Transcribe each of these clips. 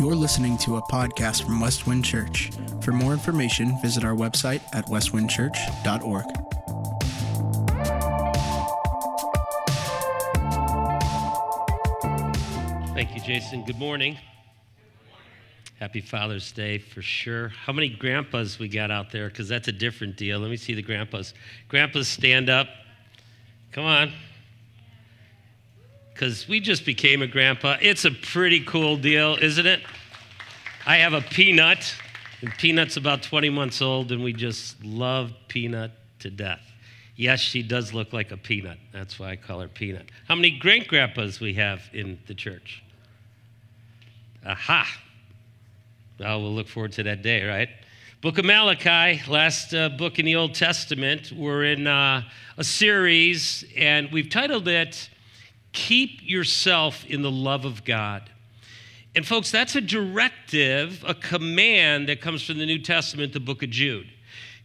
You're listening to a podcast from Westwind Church. For more information, visit our website at westwindchurch.org. Thank you, Jason. Good morning. Happy Father's Day for sure. How many grandpas we got out there? Because that's a different deal. Let me see the grandpas. Grandpas, stand up. Come on. Because we just became a grandpa. It's a pretty cool deal, isn't it? I have a peanut, and Peanut's about 20 months old, and we just love Peanut to death. Yes, she does look like a peanut. That's why I call her Peanut. How many great grandpas we have in the church? Aha. Well, we'll look forward to that day, right? Book of Malachi, last uh, book in the Old Testament. We're in uh, a series, and we've titled it Keep Yourself in the Love of God. And, folks, that's a directive, a command that comes from the New Testament, the book of Jude.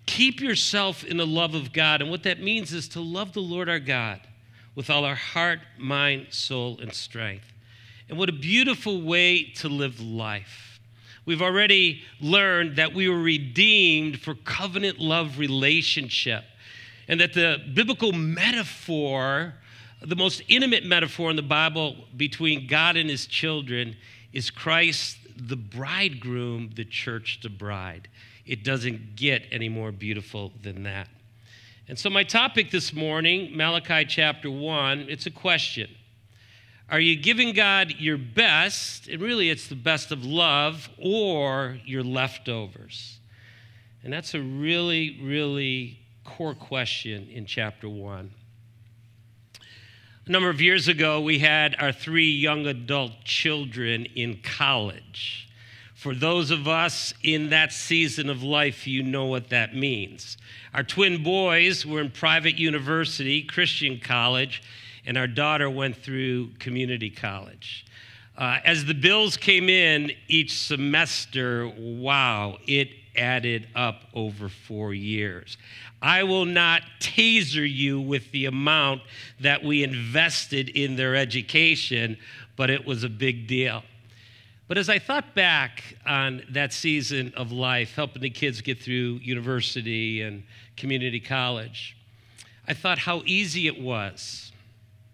Keep yourself in the love of God. And what that means is to love the Lord our God with all our heart, mind, soul, and strength. And what a beautiful way to live life. We've already learned that we were redeemed for covenant love relationship, and that the biblical metaphor, the most intimate metaphor in the Bible between God and his children, is Christ, the bridegroom, the church, the bride. It doesn't get any more beautiful than that. And so, my topic this morning, Malachi chapter 1, it's a question. Are you giving God your best, and really it's the best of love, or your leftovers? And that's a really, really core question in chapter 1. A number of years ago, we had our three young adult children in college. For those of us in that season of life, you know what that means. Our twin boys were in private university, Christian college, and our daughter went through community college. Uh, as the bills came in each semester, wow, it added up over four years. I will not taser you with the amount that we invested in their education, but it was a big deal. But as I thought back on that season of life, helping the kids get through university and community college, I thought how easy it was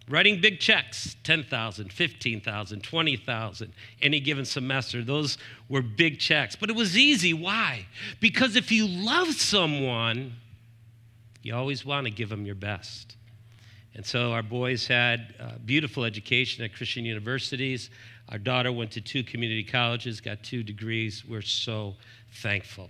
writing big checks 10,000, 15,000, 20,000 any given semester. Those were big checks. But it was easy. Why? Because if you love someone, you always want to give them your best. And so our boys had beautiful education at Christian universities. Our daughter went to two community colleges, got two degrees. We're so thankful.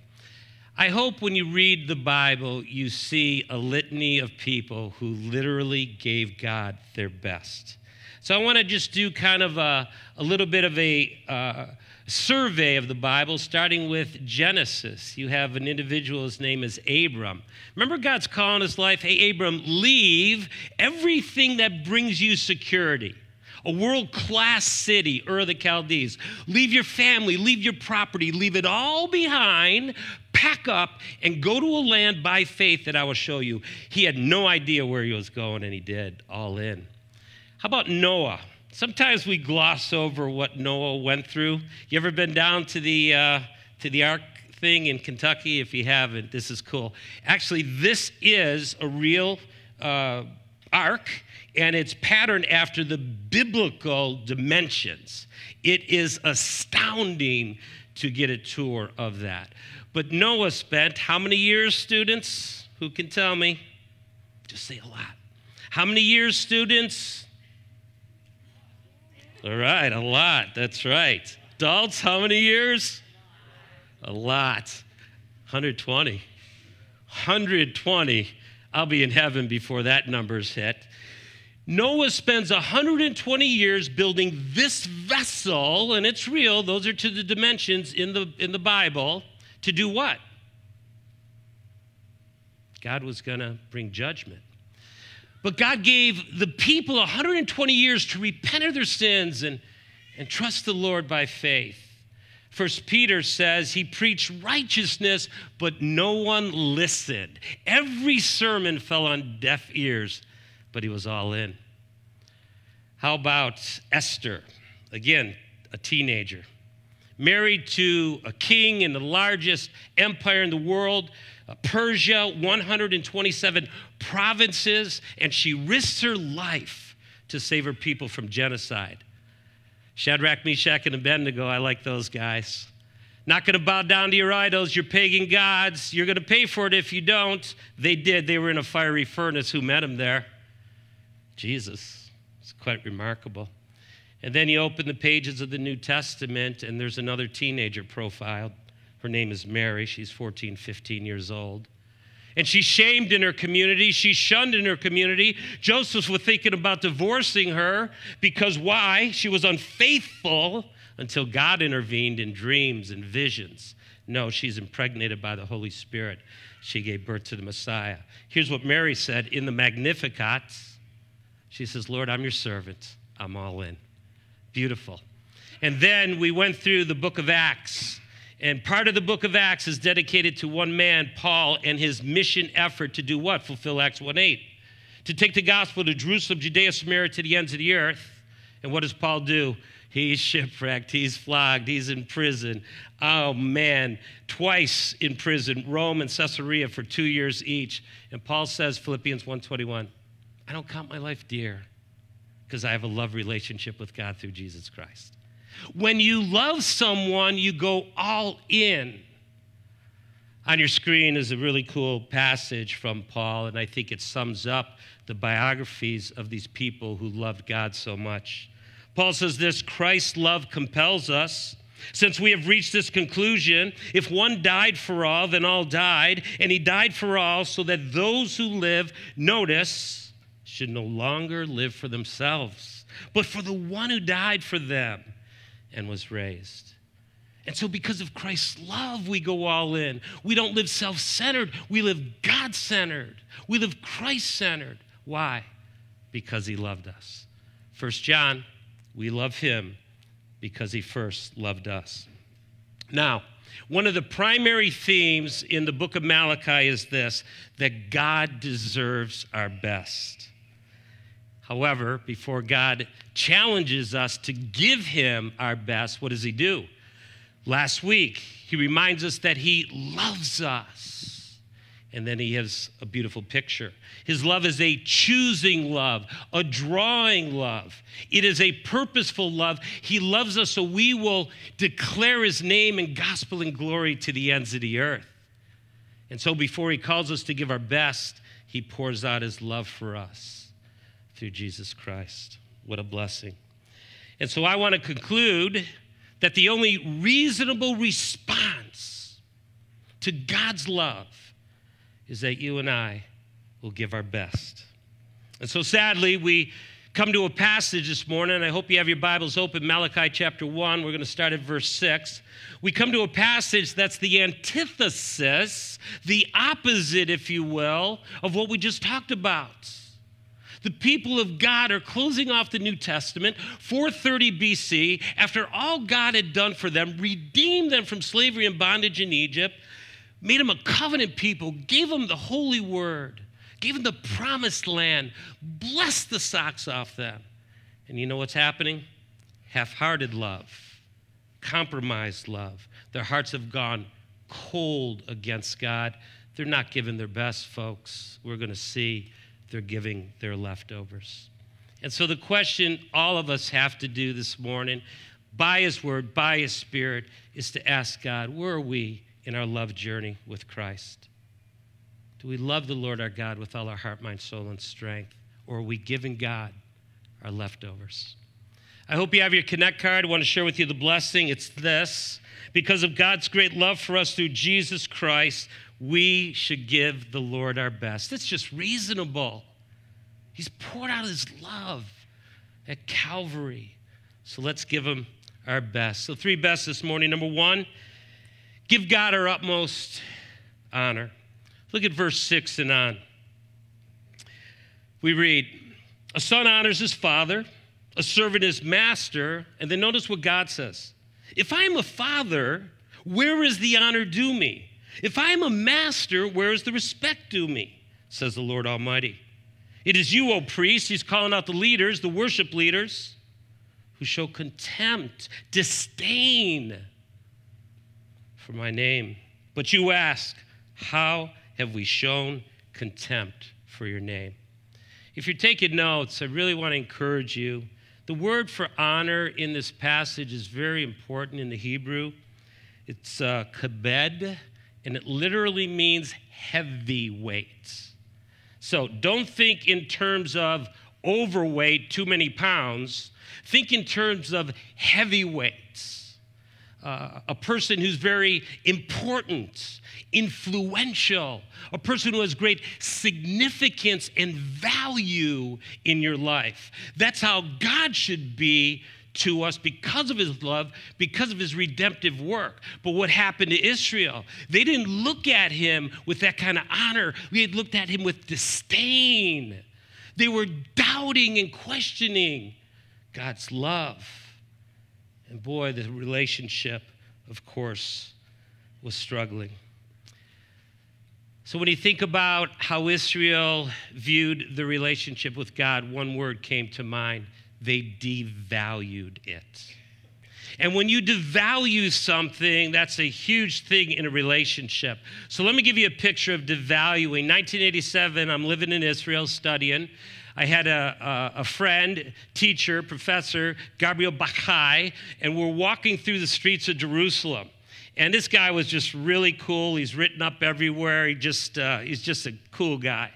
I hope when you read the Bible, you see a litany of people who literally gave God their best. So I want to just do kind of a, a little bit of a uh, survey of the Bible, starting with Genesis. You have an individual, his name is Abram. Remember, God's calling his life, hey, Abram, leave everything that brings you security a world class city, Ur of the Chaldees. Leave your family, leave your property, leave it all behind, pack up, and go to a land by faith that I will show you. He had no idea where he was going, and he did, all in. How about Noah? Sometimes we gloss over what Noah went through. You ever been down to the, uh, to the Ark thing in Kentucky? If you haven't, this is cool. Actually, this is a real uh, ark and it's patterned after the biblical dimensions. It is astounding to get a tour of that. But Noah spent how many years, students? Who can tell me? Just say a lot. How many years, students? All right, a lot. That's right. Adults, how many years? A lot. 120. 120. I'll be in heaven before that number's hit. Noah spends 120 years building this vessel, and it's real, those are to the dimensions in the, in the Bible, to do what? God was going to bring judgment. But God gave the people 120 years to repent of their sins and, and trust the Lord by faith. First Peter says he preached righteousness, but no one listened. Every sermon fell on deaf ears, but he was all in. How about Esther? Again, a teenager. married to a king in the largest empire in the world, uh, Persia, 127 provinces, and she risks her life to save her people from genocide. Shadrach, Meshach, and Abednego, I like those guys. Not going to bow down to your idols, your pagan gods. You're going to pay for it if you don't. They did. They were in a fiery furnace. Who met them there? Jesus. It's quite remarkable. And then you open the pages of the New Testament, and there's another teenager profiled. Her name is Mary. She's 14, 15 years old. And she's shamed in her community. She's shunned in her community. Joseph was thinking about divorcing her because why? She was unfaithful until God intervened in dreams and visions. No, she's impregnated by the Holy Spirit. She gave birth to the Messiah. Here's what Mary said in the Magnificat. She says, Lord, I'm your servant. I'm all in. Beautiful. And then we went through the book of Acts. And part of the book of Acts is dedicated to one man, Paul, and his mission effort to do what? Fulfill Acts 1 8. To take the gospel to Jerusalem, Judea, Samaria, to the ends of the earth. And what does Paul do? He's shipwrecked, he's flogged, he's in prison. Oh man, twice in prison, Rome and Caesarea for two years each. And Paul says, Philippians 1:21, I don't count my life dear because I have a love relationship with God through Jesus Christ. When you love someone, you go all in. On your screen is a really cool passage from Paul, and I think it sums up the biographies of these people who loved God so much. Paul says this Christ's love compels us. Since we have reached this conclusion, if one died for all, then all died, and he died for all so that those who live, notice, should no longer live for themselves, but for the one who died for them and was raised. And so, because of Christ's love, we go all in. We don't live self centered, we live God centered. We live Christ centered. Why? Because he loved us. First John, we love him because he first loved us. Now, one of the primary themes in the book of Malachi is this that God deserves our best. However, before God challenges us to give him our best, what does he do? Last week, he reminds us that he loves us. And then he has a beautiful picture. His love is a choosing love, a drawing love. It is a purposeful love. He loves us so we will declare his name and gospel and glory to the ends of the earth. And so before he calls us to give our best, he pours out his love for us through Jesus Christ. What a blessing. And so I want to conclude that the only reasonable response to God's love is that you and I will give our best. And so sadly, we come to a passage this morning, I hope you have your Bibles open, Malachi chapter 1. We're going to start at verse 6. We come to a passage that's the antithesis, the opposite, if you will, of what we just talked about the people of God are closing off the New Testament, 430 BC, after all God had done for them, redeemed them from slavery and bondage in Egypt, made them a covenant people, gave them the holy word, gave them the promised land, blessed the socks off them. And you know what's happening? Half hearted love, compromised love. Their hearts have gone cold against God. They're not giving their best, folks. We're going to see they're giving their leftovers. And so, the question all of us have to do this morning, by His Word, by His Spirit, is to ask God, where are we in our love journey with Christ? Do we love the Lord our God with all our heart, mind, soul, and strength? Or are we giving God our leftovers? I hope you have your Connect card. I want to share with you the blessing. It's this because of God's great love for us through Jesus Christ, we should give the Lord our best. It's just reasonable. He's poured out his love at Calvary. So let's give him our best. So, three best this morning. Number one, give God our utmost honor. Look at verse 6 and on. We read, A son honors his father, a servant his master. And then notice what God says If I am a father, where is the honor due me? If I am a master, where is the respect due me? Says the Lord Almighty. It is you, O priests, he's calling out the leaders, the worship leaders, who show contempt, disdain for my name. But you ask, How have we shown contempt for your name? If you're taking notes, I really want to encourage you. The word for honor in this passage is very important in the Hebrew. It's uh, kabed, and it literally means heavyweight. So don't think in terms of overweight, too many pounds. Think in terms of heavyweights. Uh, a person who's very important, influential, a person who has great significance and value in your life. That's how God should be to us because of his love, because of his redemptive work. But what happened to Israel? They didn't look at him with that kind of honor, they had looked at him with disdain. They were doubting and questioning God's love. And boy, the relationship, of course, was struggling. So when you think about how Israel viewed the relationship with God, one word came to mind they devalued it. And when you devalue something, that's a huge thing in a relationship. So let me give you a picture of devaluing. 1987, I'm living in Israel studying. I had a, a, a, friend, teacher, professor, Gabriel Barkay, and we're walking through the streets of Jerusalem. And this guy was just really cool. He's written up everywhere. He just, uh, he's just a cool guy.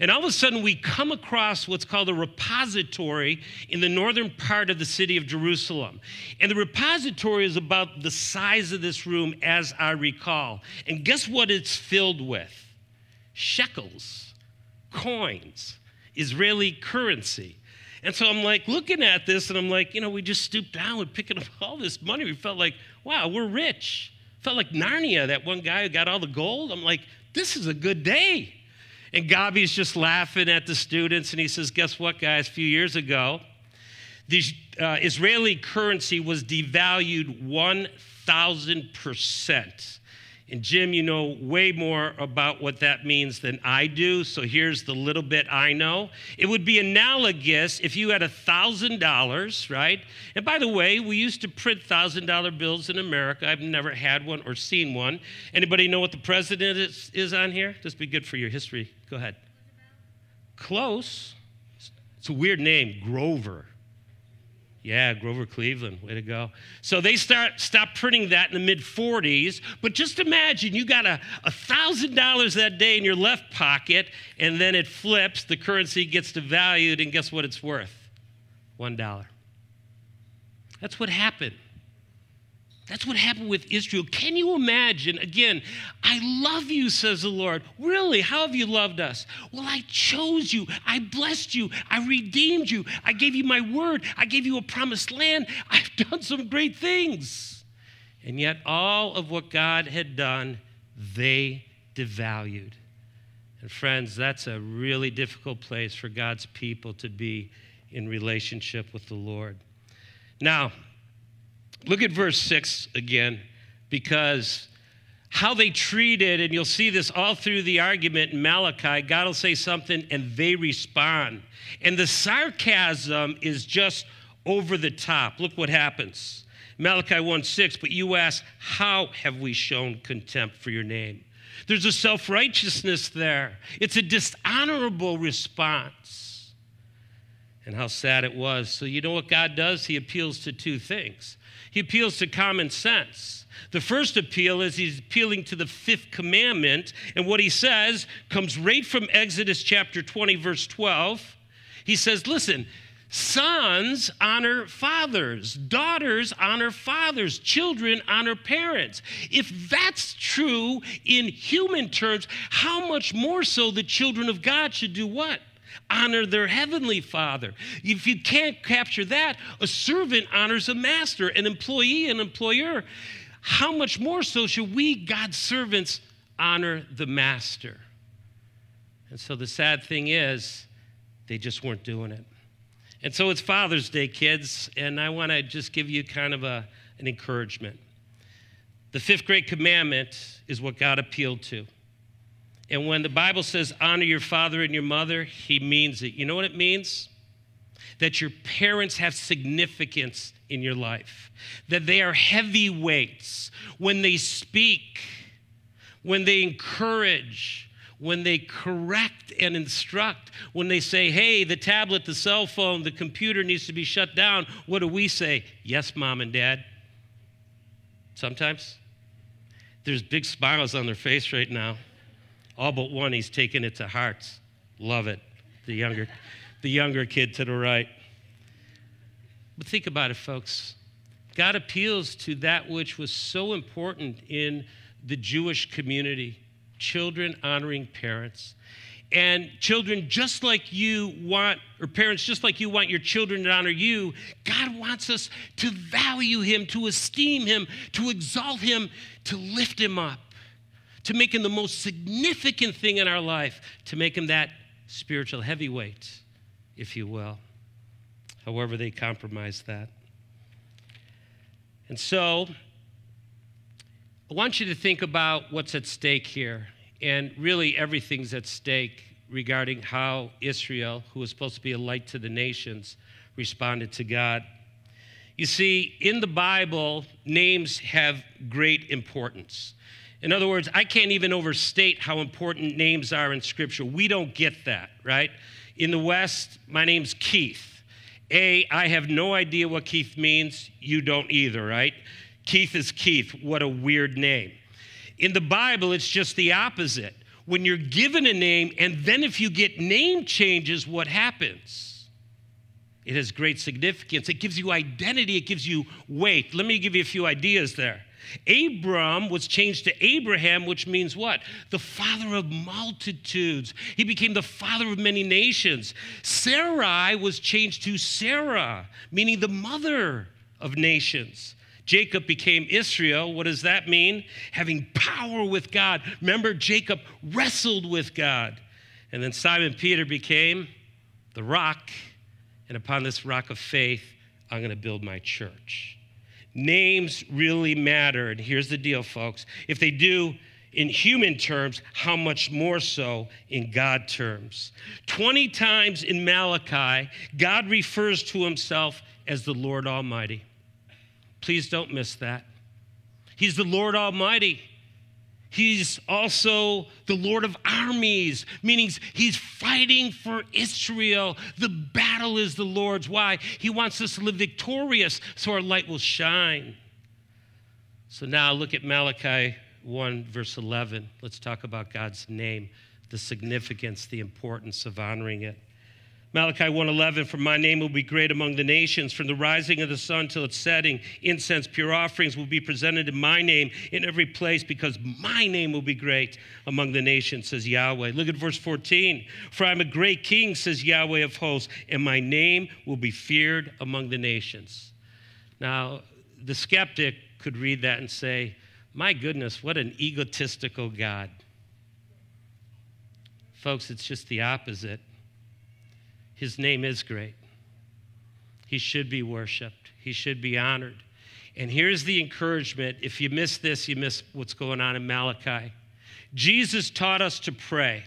And all of a sudden, we come across what's called a repository in the northern part of the city of Jerusalem. And the repository is about the size of this room, as I recall. And guess what it's filled with? Shekels, coins, Israeli currency. And so I'm like looking at this, and I'm like, you know, we just stooped down and picking up all this money. We felt like, wow, we're rich. Felt like Narnia, that one guy who got all the gold. I'm like, this is a good day. And Gabi's just laughing at the students, and he says, Guess what, guys? A few years ago, the uh, Israeli currency was devalued 1,000%. And Jim, you know way more about what that means than I do. So here's the little bit I know. It would be analogous if you had $1,000, right? And by the way, we used to print $1,000 bills in America. I've never had one or seen one. Anybody know what the president is, is on here? This be good for your history. Go ahead. Close. It's a weird name, Grover. Yeah, Grover Cleveland, way to go. So they start stop printing that in the mid 40s. But just imagine you got a thousand dollars that day in your left pocket, and then it flips, the currency gets devalued, and guess what it's worth? One dollar. That's what happened. That's what happened with Israel. Can you imagine? Again, I love you, says the Lord. Really? How have you loved us? Well, I chose you. I blessed you. I redeemed you. I gave you my word. I gave you a promised land. I've done some great things. And yet, all of what God had done, they devalued. And, friends, that's a really difficult place for God's people to be in relationship with the Lord. Now, Look at verse 6 again, because how they treated, and you'll see this all through the argument in Malachi, God will say something and they respond. And the sarcasm is just over the top. Look what happens. Malachi 1 6, but you ask, How have we shown contempt for your name? There's a self righteousness there, it's a dishonorable response. And how sad it was. So, you know what God does? He appeals to two things. He appeals to common sense. The first appeal is he's appealing to the fifth commandment, and what he says comes right from Exodus chapter 20, verse 12. He says, Listen, sons honor fathers, daughters honor fathers, children honor parents. If that's true in human terms, how much more so the children of God should do what? Honor their heavenly father. If you can't capture that, a servant honors a master, an employee, an employer. How much more so should we, God's servants, honor the master? And so the sad thing is, they just weren't doing it. And so it's Father's Day, kids, and I want to just give you kind of a, an encouragement. The fifth great commandment is what God appealed to. And when the Bible says honor your father and your mother, he means it. You know what it means? That your parents have significance in your life, that they are heavyweights. when they speak, when they encourage, when they correct and instruct, when they say, hey, the tablet, the cell phone, the computer needs to be shut down, what do we say? Yes, mom and dad. Sometimes. There's big smiles on their face right now. All but one, he's taking it to heart. Love it. The younger, the younger kid to the right. But think about it, folks. God appeals to that which was so important in the Jewish community children honoring parents. And children, just like you want, or parents, just like you want your children to honor you, God wants us to value Him, to esteem Him, to exalt Him, to lift Him up, to make Him the most significant thing in our life, to make Him that spiritual heavyweight, if you will. However, they compromise that. And so, I want you to think about what's at stake here. And really, everything's at stake regarding how Israel, who was supposed to be a light to the nations, responded to God. You see, in the Bible, names have great importance. In other words, I can't even overstate how important names are in Scripture. We don't get that, right? In the West, my name's Keith. A, I have no idea what Keith means. You don't either, right? Keith is Keith. What a weird name. In the Bible, it's just the opposite. When you're given a name, and then if you get name changes, what happens? It has great significance. It gives you identity, it gives you weight. Let me give you a few ideas there. Abram was changed to Abraham, which means what? The father of multitudes. He became the father of many nations. Sarai was changed to Sarah, meaning the mother of nations. Jacob became Israel. What does that mean? Having power with God. Remember, Jacob wrestled with God. And then Simon Peter became the rock. And upon this rock of faith, I'm going to build my church. Names really matter. And here's the deal, folks. If they do in human terms, how much more so in God terms? 20 times in Malachi, God refers to himself as the Lord Almighty. Please don't miss that. He's the Lord Almighty. He's also the Lord of armies, meaning he's fighting for Israel. The battle is the Lord's. Why? He wants us to live victorious so our light will shine. So now look at Malachi 1, verse 11. Let's talk about God's name, the significance, the importance of honoring it. Malachi 1:11 for my name will be great among the nations. From the rising of the sun till its setting incense pure offerings will be presented in my name in every place because my name will be great among the nations says Yahweh. Look at verse 14 for I'm a great king says Yahweh of hosts and my name will be feared among the nations. Now the skeptic could read that and say my goodness what an egotistical god. Folks it's just the opposite his name is great. He should be worshiped, he should be honored. And here's the encouragement if you miss this, you miss what's going on in Malachi. Jesus taught us to pray.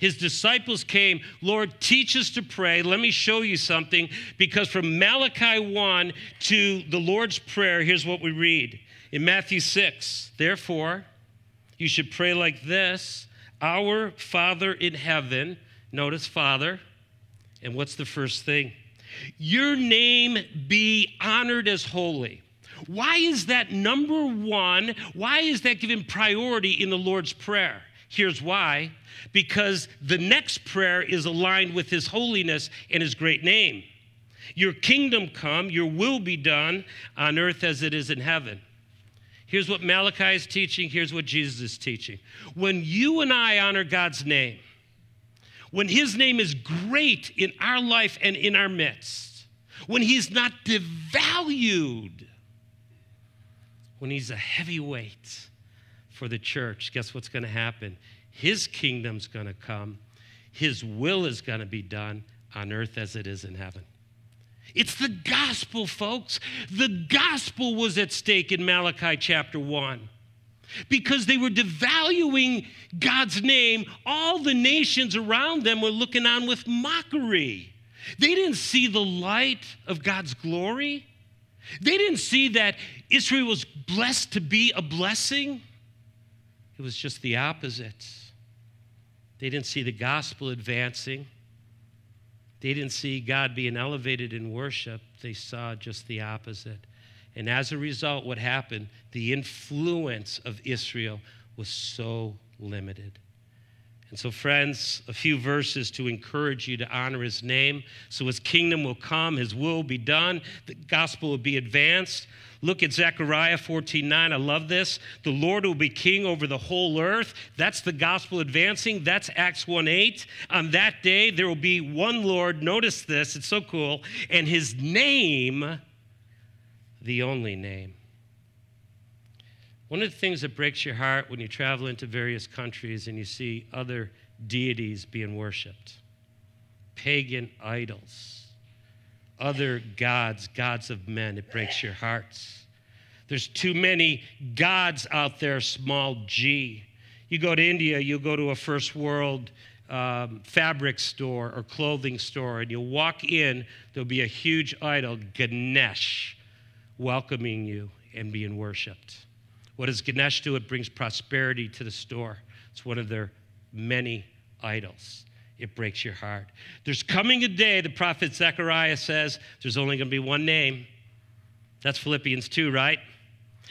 His disciples came, Lord, teach us to pray. Let me show you something. Because from Malachi 1 to the Lord's Prayer, here's what we read in Matthew 6. Therefore, you should pray like this Our Father in heaven, notice Father, and what's the first thing? Your name be honored as holy. Why is that number one? Why is that given priority in the Lord's Prayer? Here's why because the next prayer is aligned with His holiness and His great name. Your kingdom come, your will be done on earth as it is in heaven. Here's what Malachi is teaching, here's what Jesus is teaching. When you and I honor God's name, when his name is great in our life and in our midst, when he's not devalued, when he's a heavyweight for the church, guess what's going to happen? His kingdom's going to come, his will is going to be done on earth as it is in heaven. It's the gospel, folks. The gospel was at stake in Malachi chapter 1 because they were devaluing God's name, all the nations around them were looking on with mockery. They didn't see the light of God's glory. They didn't see that Israel was blessed to be a blessing. It was just the opposite. They didn't see the gospel advancing. They didn't see God being elevated in worship. They saw just the opposite. And as a result, what happened? The influence of Israel was so limited. And so, friends, a few verses to encourage you to honor his name. So his kingdom will come, his will be done, the gospel will be advanced. Look at Zechariah 14 9. I love this. The Lord will be king over the whole earth. That's the gospel advancing. That's Acts 1 8. On that day, there will be one Lord. Notice this, it's so cool. And his name, the only name. One of the things that breaks your heart when you travel into various countries and you see other deities being worshiped pagan idols, other gods, gods of men, it breaks your hearts. There's too many gods out there, small g. You go to India, you go to a first world um, fabric store or clothing store, and you walk in, there'll be a huge idol, Ganesh, welcoming you and being worshiped. What does Ganesh do? It brings prosperity to the store. It's one of their many idols. It breaks your heart. There's coming a day, the prophet Zechariah says, there's only going to be one name. That's Philippians 2, right?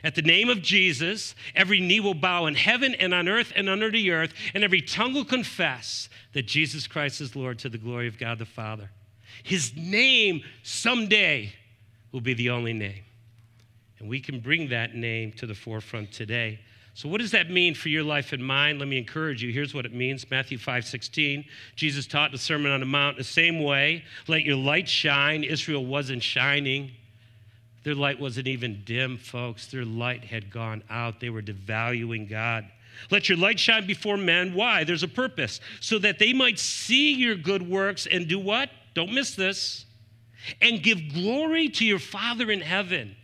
At the name of Jesus, every knee will bow in heaven and on earth and under the earth, and every tongue will confess that Jesus Christ is Lord to the glory of God the Father. His name someday will be the only name. And we can bring that name to the forefront today. So, what does that mean for your life and mine? Let me encourage you. Here's what it means Matthew 5 16. Jesus taught in the Sermon on the Mount the same way let your light shine. Israel wasn't shining. Their light wasn't even dim, folks. Their light had gone out. They were devaluing God. Let your light shine before men. Why? There's a purpose. So that they might see your good works and do what? Don't miss this. And give glory to your Father in heaven.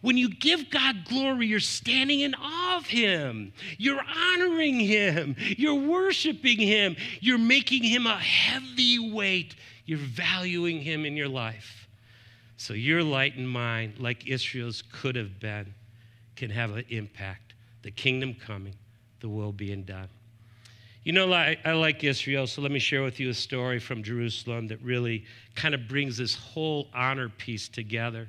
When you give God glory, you're standing in awe of Him. You're honoring Him. You're worshiping Him. You're making Him a heavy weight. You're valuing Him in your life. So your light and mine, like Israel's could have been, can have an impact. The kingdom coming, the will being done. You know, I, I like Israel, so let me share with you a story from Jerusalem that really kind of brings this whole honor piece together.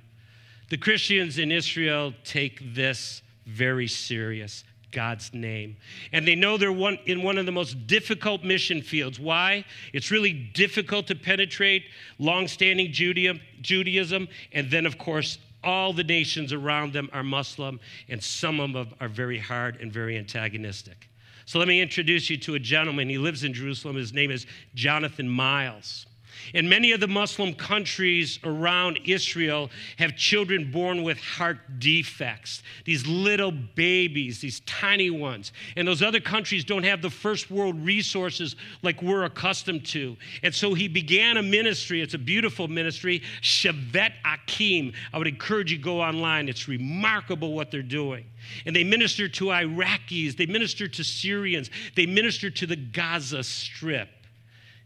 The Christians in Israel take this very serious. God's name. And they know they're one, in one of the most difficult mission fields. Why? It's really difficult to penetrate long-standing Judaism, and then, of course, all the nations around them are Muslim, and some of them are very hard and very antagonistic. So let me introduce you to a gentleman. He lives in Jerusalem. His name is Jonathan Miles. In many of the Muslim countries around Israel have children born with heart defects, these little babies, these tiny ones. And those other countries don't have the first world resources like we're accustomed to. And so he began a ministry. It's a beautiful ministry, Shevet Achim. I would encourage you to go online. It's remarkable what they're doing. And they minister to Iraqis, they minister to Syrians, they minister to the Gaza Strip.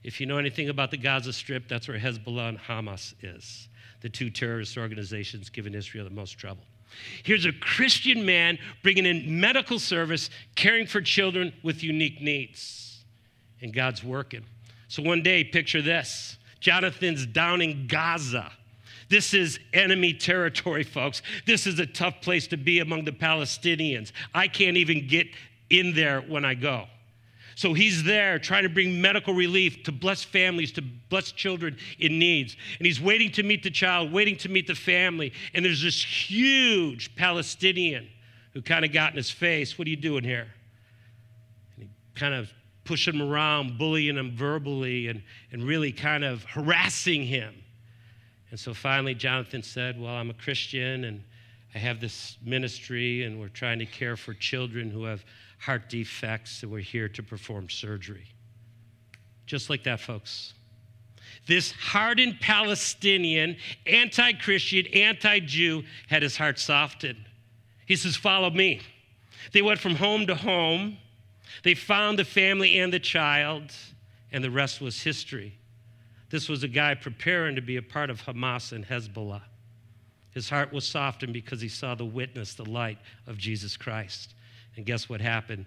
If you know anything about the Gaza Strip, that's where Hezbollah and Hamas is, the two terrorist organizations giving Israel the most trouble. Here's a Christian man bringing in medical service, caring for children with unique needs. And God's working. So one day, picture this Jonathan's down in Gaza. This is enemy territory, folks. This is a tough place to be among the Palestinians. I can't even get in there when I go. So he's there trying to bring medical relief to bless families, to bless children in needs. And he's waiting to meet the child, waiting to meet the family. And there's this huge Palestinian who kind of got in his face. What are you doing here? And he kind of pushing him around, bullying him verbally, and, and really kind of harassing him. And so finally, Jonathan said, Well, I'm a Christian and I have this ministry, and we're trying to care for children who have heart defects, and we're here to perform surgery. Just like that, folks. This hardened Palestinian, anti Christian, anti Jew had his heart softened. He says, Follow me. They went from home to home. They found the family and the child, and the rest was history. This was a guy preparing to be a part of Hamas and Hezbollah. His heart was softened because he saw the witness, the light of Jesus Christ. And guess what happened?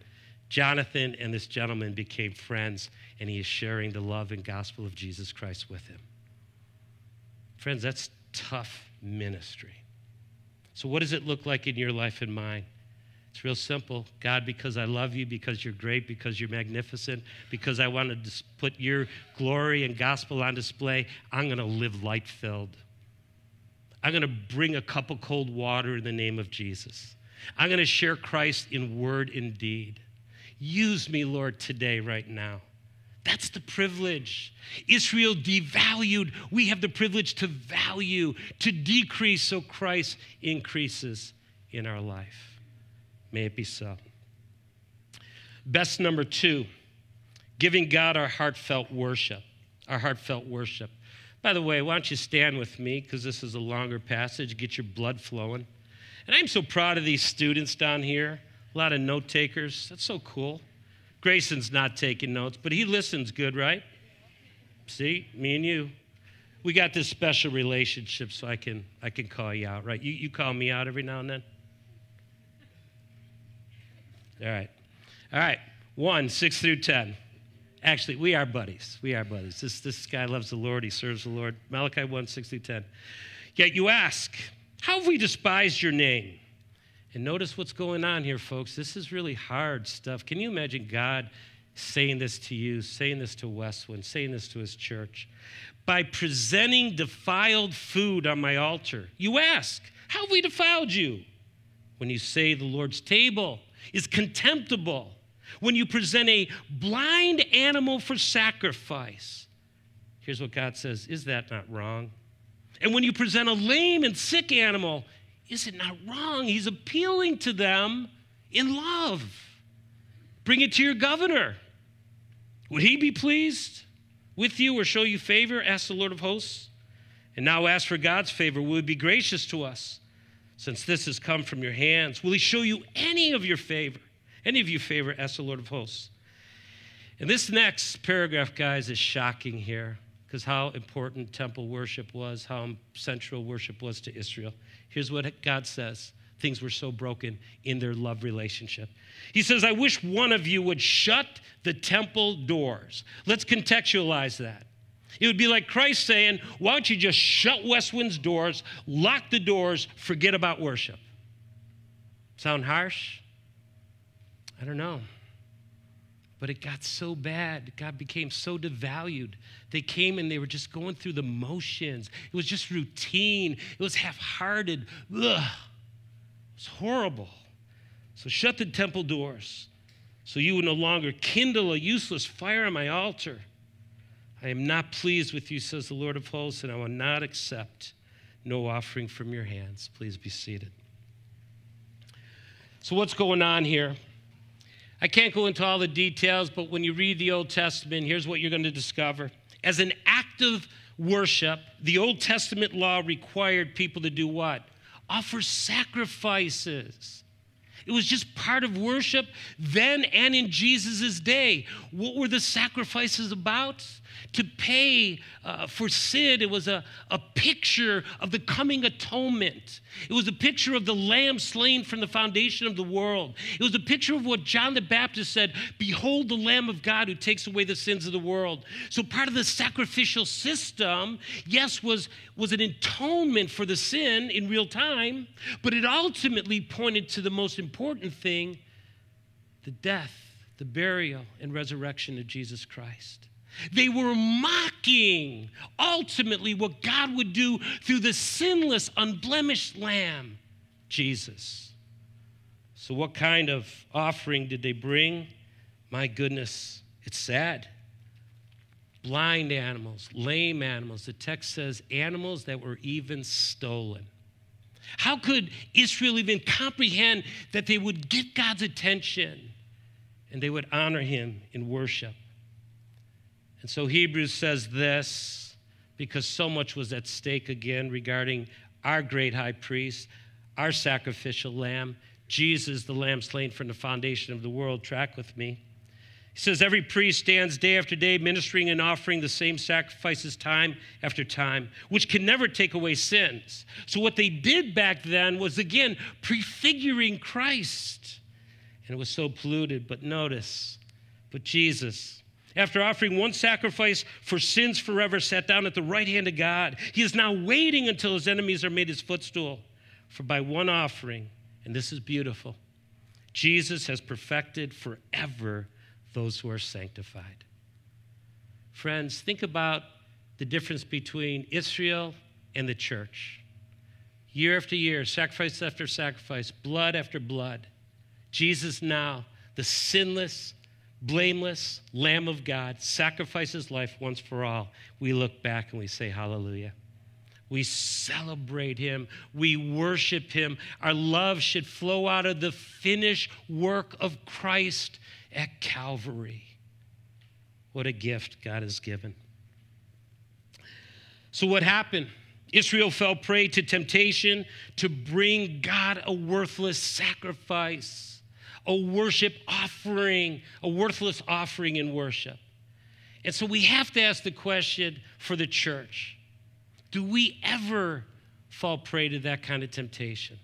Jonathan and this gentleman became friends, and he is sharing the love and gospel of Jesus Christ with him. Friends, that's tough ministry. So, what does it look like in your life and mine? It's real simple. God, because I love you, because you're great, because you're magnificent, because I want to put your glory and gospel on display, I'm going to live light filled. I'm going to bring a cup of cold water in the name of Jesus. I'm going to share Christ in word and deed. Use me, Lord, today, right now. That's the privilege. Israel devalued. We have the privilege to value, to decrease so Christ increases in our life. May it be so. Best number two, giving God our heartfelt worship. Our heartfelt worship. By the way, why don't you stand with me because this is a longer passage, get your blood flowing. And I'm so proud of these students down here, a lot of note takers. That's so cool. Grayson's not taking notes, but he listens good, right? See, me and you. We got this special relationship, so I can I can call you out, right? You you call me out every now and then. All right. All right. One, six through 10. Actually, we are buddies. We are buddies. This, this guy loves the Lord. He serves the Lord. Malachi 1, 6 through 10. Yet you ask, How have we despised your name? And notice what's going on here, folks. This is really hard stuff. Can you imagine God saying this to you, saying this to Westwind, saying this to his church? By presenting defiled food on my altar, you ask, How have we defiled you? When you say the Lord's table, is contemptible. When you present a blind animal for sacrifice, here's what God says Is that not wrong? And when you present a lame and sick animal, is it not wrong? He's appealing to them in love. Bring it to your governor. Would he be pleased with you or show you favor? Ask the Lord of hosts. And now ask for God's favor. Will he be gracious to us? since this has come from your hands? Will he show you any of your favor? Any of you favor, ask the Lord of hosts. And this next paragraph, guys, is shocking here because how important temple worship was, how central worship was to Israel. Here's what God says things were so broken in their love relationship. He says, I wish one of you would shut the temple doors. Let's contextualize that. It would be like Christ saying, Why don't you just shut Westwind's doors, lock the doors, forget about worship? Sound harsh? I don't know. But it got so bad. God became so devalued. They came and they were just going through the motions. It was just routine, it was half hearted. Ugh. It was horrible. So shut the temple doors so you will no longer kindle a useless fire on my altar. I am not pleased with you, says the Lord of hosts, and I will not accept no offering from your hands. Please be seated. So, what's going on here? I can't go into all the details, but when you read the Old Testament, here's what you're going to discover. As an act of worship, the Old Testament law required people to do what? Offer sacrifices. It was just part of worship then and in Jesus' day. What were the sacrifices about? To pay uh, for sin. It was a, a picture of the coming atonement. It was a picture of the lamb slain from the foundation of the world. It was a picture of what John the Baptist said Behold, the Lamb of God who takes away the sins of the world. So, part of the sacrificial system, yes, was, was an atonement for the sin in real time, but it ultimately pointed to the most important thing the death, the burial, and resurrection of Jesus Christ. They were mocking ultimately what God would do through the sinless, unblemished Lamb, Jesus. So, what kind of offering did they bring? My goodness, it's sad. Blind animals, lame animals. The text says animals that were even stolen. How could Israel even comprehend that they would get God's attention and they would honor him in worship? And so Hebrews says this because so much was at stake again regarding our great high priest, our sacrificial lamb, Jesus, the lamb slain from the foundation of the world. Track with me. He says, Every priest stands day after day ministering and offering the same sacrifices time after time, which can never take away sins. So, what they did back then was, again, prefiguring Christ. And it was so polluted. But notice, but Jesus, after offering one sacrifice for sins forever, sat down at the right hand of God. He is now waiting until his enemies are made his footstool. For by one offering, and this is beautiful, Jesus has perfected forever those who are sanctified. Friends, think about the difference between Israel and the church. Year after year, sacrifice after sacrifice, blood after blood. Jesus now, the sinless, blameless Lamb of God, sacrifices life once for all. We look back and we say, Hallelujah. We celebrate him. We worship him. Our love should flow out of the finished work of Christ at Calvary. What a gift God has given. So, what happened? Israel fell prey to temptation to bring God a worthless sacrifice, a worship offering, a worthless offering in worship. And so we have to ask the question for the church do we ever fall prey to that kind of temptation?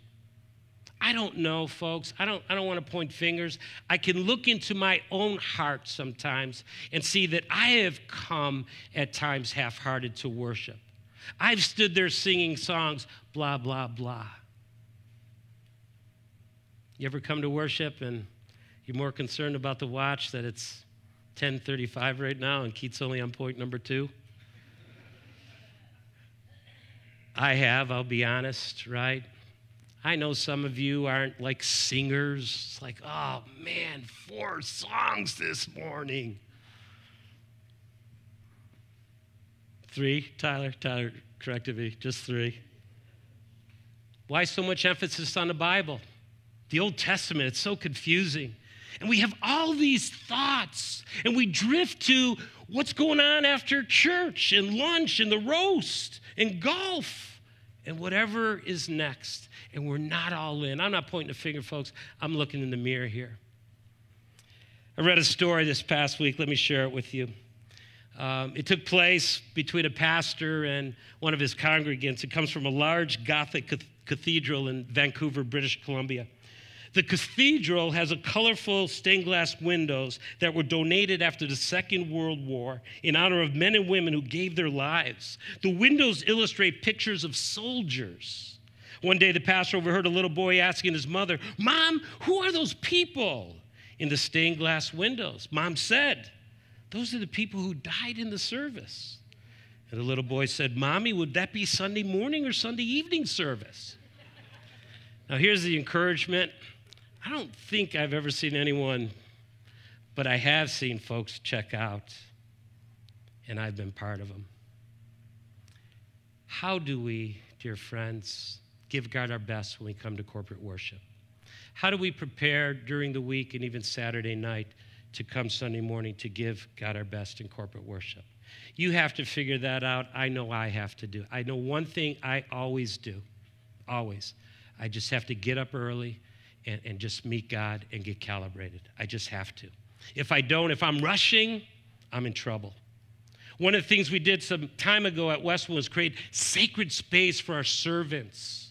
I don't know, folks. I don't, I don't want to point fingers. I can look into my own heart sometimes and see that I have come at times half hearted to worship. I've stood there singing songs, blah, blah, blah. You ever come to worship and you're more concerned about the watch that it's 10:35 right now and Keith's only on point number 2? I have, I'll be honest, right? I know some of you aren't like singers. It's like, oh man, four songs this morning. Three, Tyler, Tyler corrected me, just three. Why so much emphasis on the Bible? The Old Testament, it's so confusing. And we have all these thoughts, and we drift to what's going on after church and lunch and the roast and golf and whatever is next and we're not all in. I'm not pointing a finger, folks. I'm looking in the mirror here. I read a story this past week. Let me share it with you. Um, it took place between a pastor and one of his congregants. It comes from a large Gothic cathedral in Vancouver, British Columbia. The cathedral has a colorful stained glass windows that were donated after the Second World War in honor of men and women who gave their lives. The windows illustrate pictures of soldiers one day, the pastor overheard a little boy asking his mother, Mom, who are those people in the stained glass windows? Mom said, Those are the people who died in the service. And the little boy said, Mommy, would that be Sunday morning or Sunday evening service? Now, here's the encouragement. I don't think I've ever seen anyone, but I have seen folks check out, and I've been part of them. How do we, dear friends, give God our best when we come to corporate worship? How do we prepare during the week and even Saturday night to come Sunday morning to give God our best in corporate worship? You have to figure that out. I know I have to do. I know one thing I always do, always. I just have to get up early and, and just meet God and get calibrated. I just have to. If I don't, if I'm rushing, I'm in trouble. One of the things we did some time ago at Westwood was create sacred space for our servants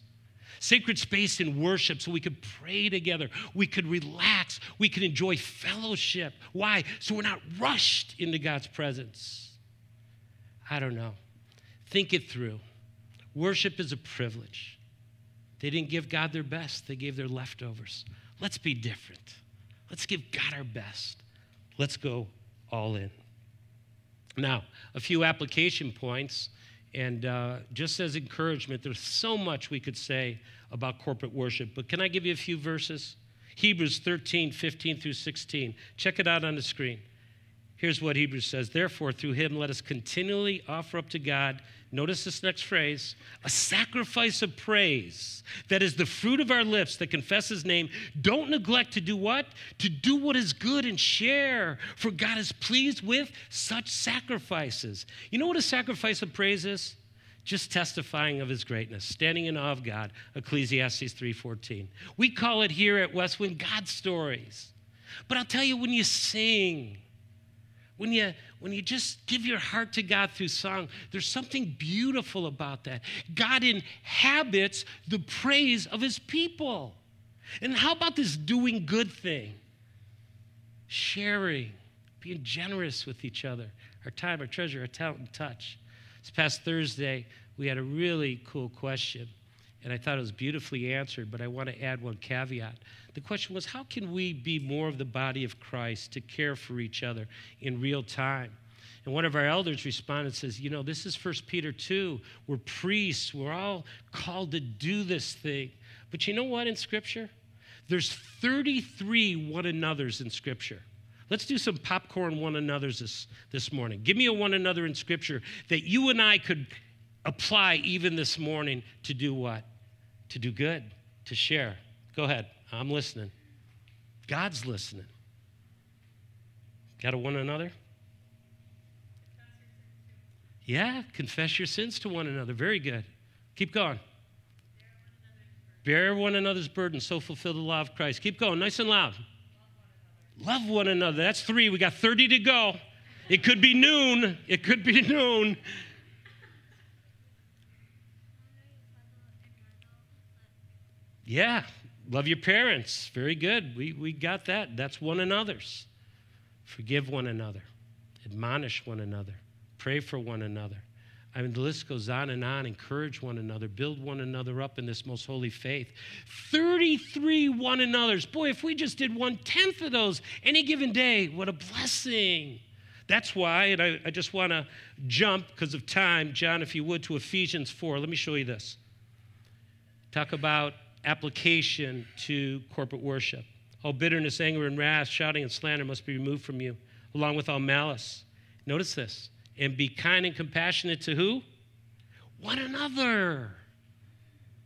sacred space in worship so we could pray together, we could relax, we could enjoy fellowship. Why? So we're not rushed into God's presence. I don't know. Think it through. Worship is a privilege. They didn't give God their best, they gave their leftovers. Let's be different. Let's give God our best. Let's go all in. Now, a few application points and uh, just as encouragement, there's so much we could say about corporate worship. But can I give you a few verses? Hebrews 13, 15 through 16. Check it out on the screen. Here's what Hebrews says Therefore, through him, let us continually offer up to God, notice this next phrase, a sacrifice of praise that is the fruit of our lips that confess his name. Don't neglect to do what? To do what is good and share, for God is pleased with such sacrifices. You know what a sacrifice of praise is? just testifying of his greatness standing in awe of god ecclesiastes 3.14 we call it here at westwind god stories but i'll tell you when you sing when you when you just give your heart to God through song, there's something beautiful about that. God inhabits the praise of his people. And how about this doing good thing? Sharing, being generous with each other, our time, our treasure, our talent, and touch. This past Thursday, we had a really cool question, and I thought it was beautifully answered, but I want to add one caveat. The question was how can we be more of the body of Christ to care for each other in real time? And one of our elders responded says, You know, this is 1 Peter 2. We're priests. We're all called to do this thing. But you know what in Scripture? There's 33 one another's in Scripture. Let's do some popcorn one another's this, this morning. Give me a one another in Scripture that you and I could apply even this morning to do what? To do good, to share. Go ahead. I'm listening. God's listening. Got a one another? Yeah, confess your sins to one another. Very good. Keep going. Bear one another's burden, so fulfill the law of Christ. Keep going, nice and loud. Love one another. That's three. We got 30 to go. It could be noon. It could be noon. Yeah, love your parents. Very good. We, we got that. That's one another's. Forgive one another, admonish one another, pray for one another. I mean, the list goes on and on. Encourage one another, build one another up in this most holy faith. 33 one another's. Boy, if we just did one tenth of those any given day, what a blessing. That's why, and I, I just want to jump because of time, John, if you would, to Ephesians 4. Let me show you this. Talk about application to corporate worship. All bitterness, anger, and wrath, shouting, and slander must be removed from you, along with all malice. Notice this and be kind and compassionate to who? One another.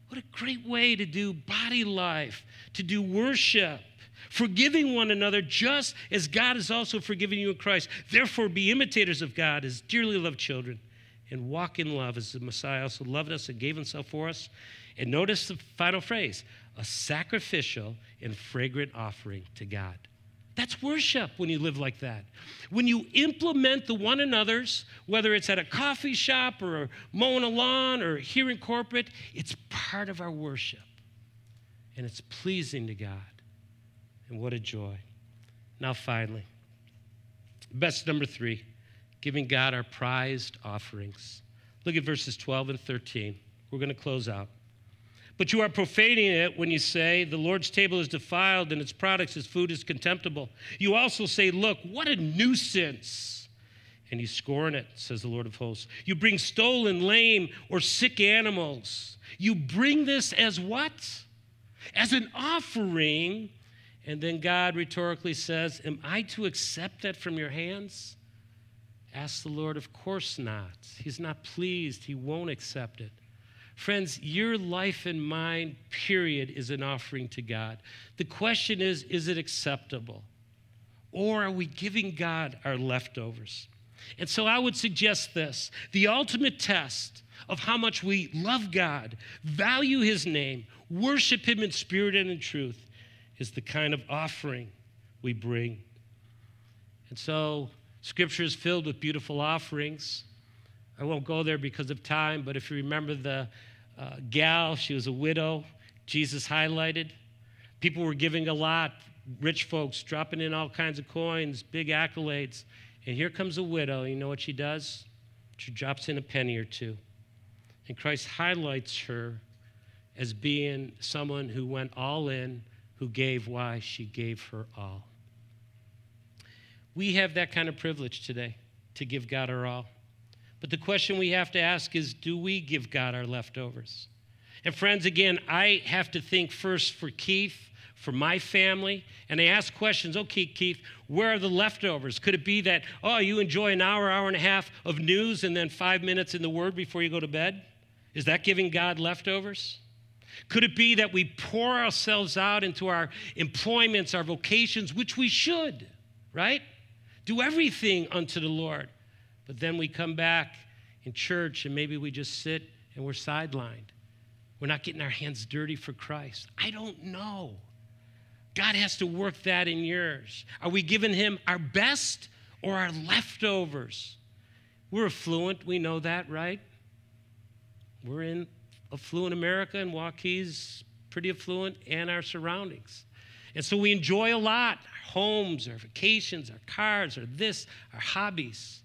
What a great way to do body life, to do worship, forgiving one another just as God has also forgiven you in Christ. Therefore, be imitators of God as dearly loved children and walk in love as the Messiah also loved us and gave himself for us. And notice the final phrase a sacrificial and fragrant offering to God. That's worship when you live like that. When you implement the one another's, whether it's at a coffee shop or mowing a lawn or here in corporate, it's part of our worship. And it's pleasing to God. And what a joy. Now, finally, best number three giving God our prized offerings. Look at verses 12 and 13. We're going to close out. But you are profaning it when you say, The Lord's table is defiled and its products, his food is contemptible. You also say, Look, what a nuisance. And you scorn it, says the Lord of hosts. You bring stolen, lame, or sick animals. You bring this as what? As an offering. And then God rhetorically says, Am I to accept that from your hands? Ask the Lord, Of course not. He's not pleased, He won't accept it. Friends, your life and mine, period, is an offering to God. The question is is it acceptable? Or are we giving God our leftovers? And so I would suggest this the ultimate test of how much we love God, value His name, worship Him in spirit and in truth is the kind of offering we bring. And so, Scripture is filled with beautiful offerings. I won't go there because of time, but if you remember the uh, gal, she was a widow, Jesus highlighted. People were giving a lot, rich folks dropping in all kinds of coins, big accolades. And here comes a widow. You know what she does? She drops in a penny or two. And Christ highlights her as being someone who went all in, who gave why she gave her all. We have that kind of privilege today to give God our all. But the question we have to ask is do we give God our leftovers? And friends, again, I have to think first for Keith, for my family, and I ask questions. Okay, Keith, where are the leftovers? Could it be that, oh, you enjoy an hour, hour and a half of news and then five minutes in the Word before you go to bed? Is that giving God leftovers? Could it be that we pour ourselves out into our employments, our vocations, which we should, right? Do everything unto the Lord. But then we come back in church and maybe we just sit and we're sidelined. We're not getting our hands dirty for Christ. I don't know. God has to work that in yours. Are we giving Him our best or our leftovers. We're affluent, we know that, right? We're in affluent America, and Waukees pretty affluent, and our surroundings. And so we enjoy a lot homes, our vacations, our cars, our this, our hobbies.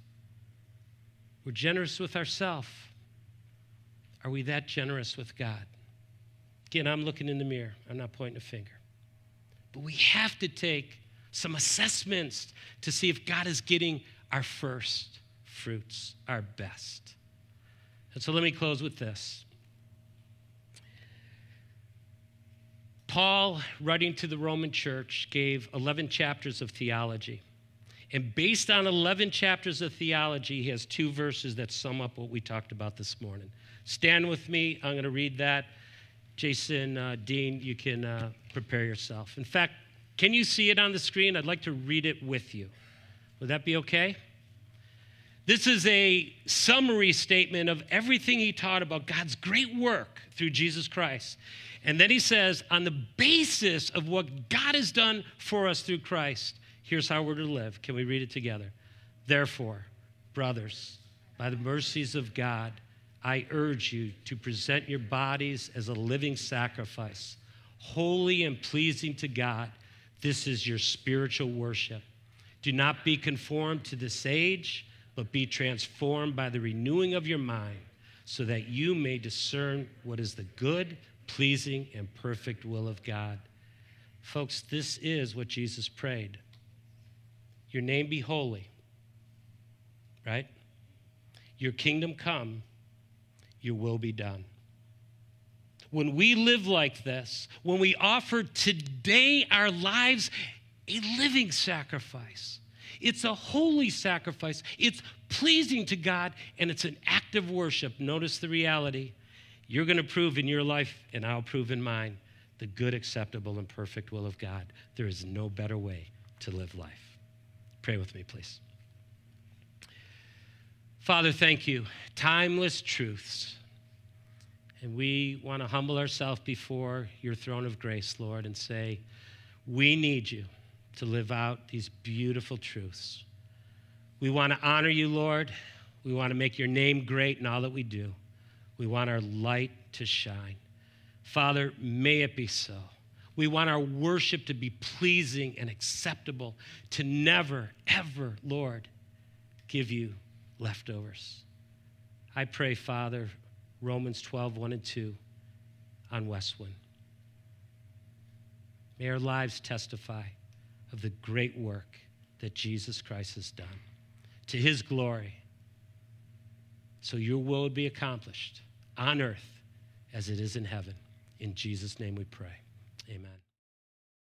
We're generous with ourselves. Are we that generous with God? Again, I'm looking in the mirror, I'm not pointing a finger. But we have to take some assessments to see if God is getting our first fruits, our best. And so let me close with this. Paul, writing to the Roman church, gave 11 chapters of theology. And based on 11 chapters of theology, he has two verses that sum up what we talked about this morning. Stand with me. I'm going to read that. Jason, uh, Dean, you can uh, prepare yourself. In fact, can you see it on the screen? I'd like to read it with you. Would that be okay? This is a summary statement of everything he taught about God's great work through Jesus Christ. And then he says, on the basis of what God has done for us through Christ, here's how we're to live. Can we read it together? Therefore, brothers, by the mercies of God, I urge you to present your bodies as a living sacrifice, holy and pleasing to God. This is your spiritual worship. Do not be conformed to this age, but be transformed by the renewing of your mind, so that you may discern what is the good pleasing and perfect will of God. Folks, this is what Jesus prayed. Your name be holy, right? Your kingdom come, your will be done. When we live like this, when we offer today our lives a living sacrifice, it's a holy sacrifice. It's pleasing to God and it's an act of worship. Notice the reality. You're going to prove in your life, and I'll prove in mine, the good, acceptable, and perfect will of God. There is no better way to live life. Pray with me, please. Father, thank you. Timeless truths. And we want to humble ourselves before your throne of grace, Lord, and say, We need you to live out these beautiful truths. We want to honor you, Lord. We want to make your name great in all that we do. We want our light to shine. Father, may it be so. We want our worship to be pleasing and acceptable, to never, ever, Lord, give you leftovers. I pray, Father, Romans 12, 1 and 2 on Westwind. May our lives testify of the great work that Jesus Christ has done to his glory, so your will would be accomplished on earth as it is in heaven. In Jesus' name we pray. Amen.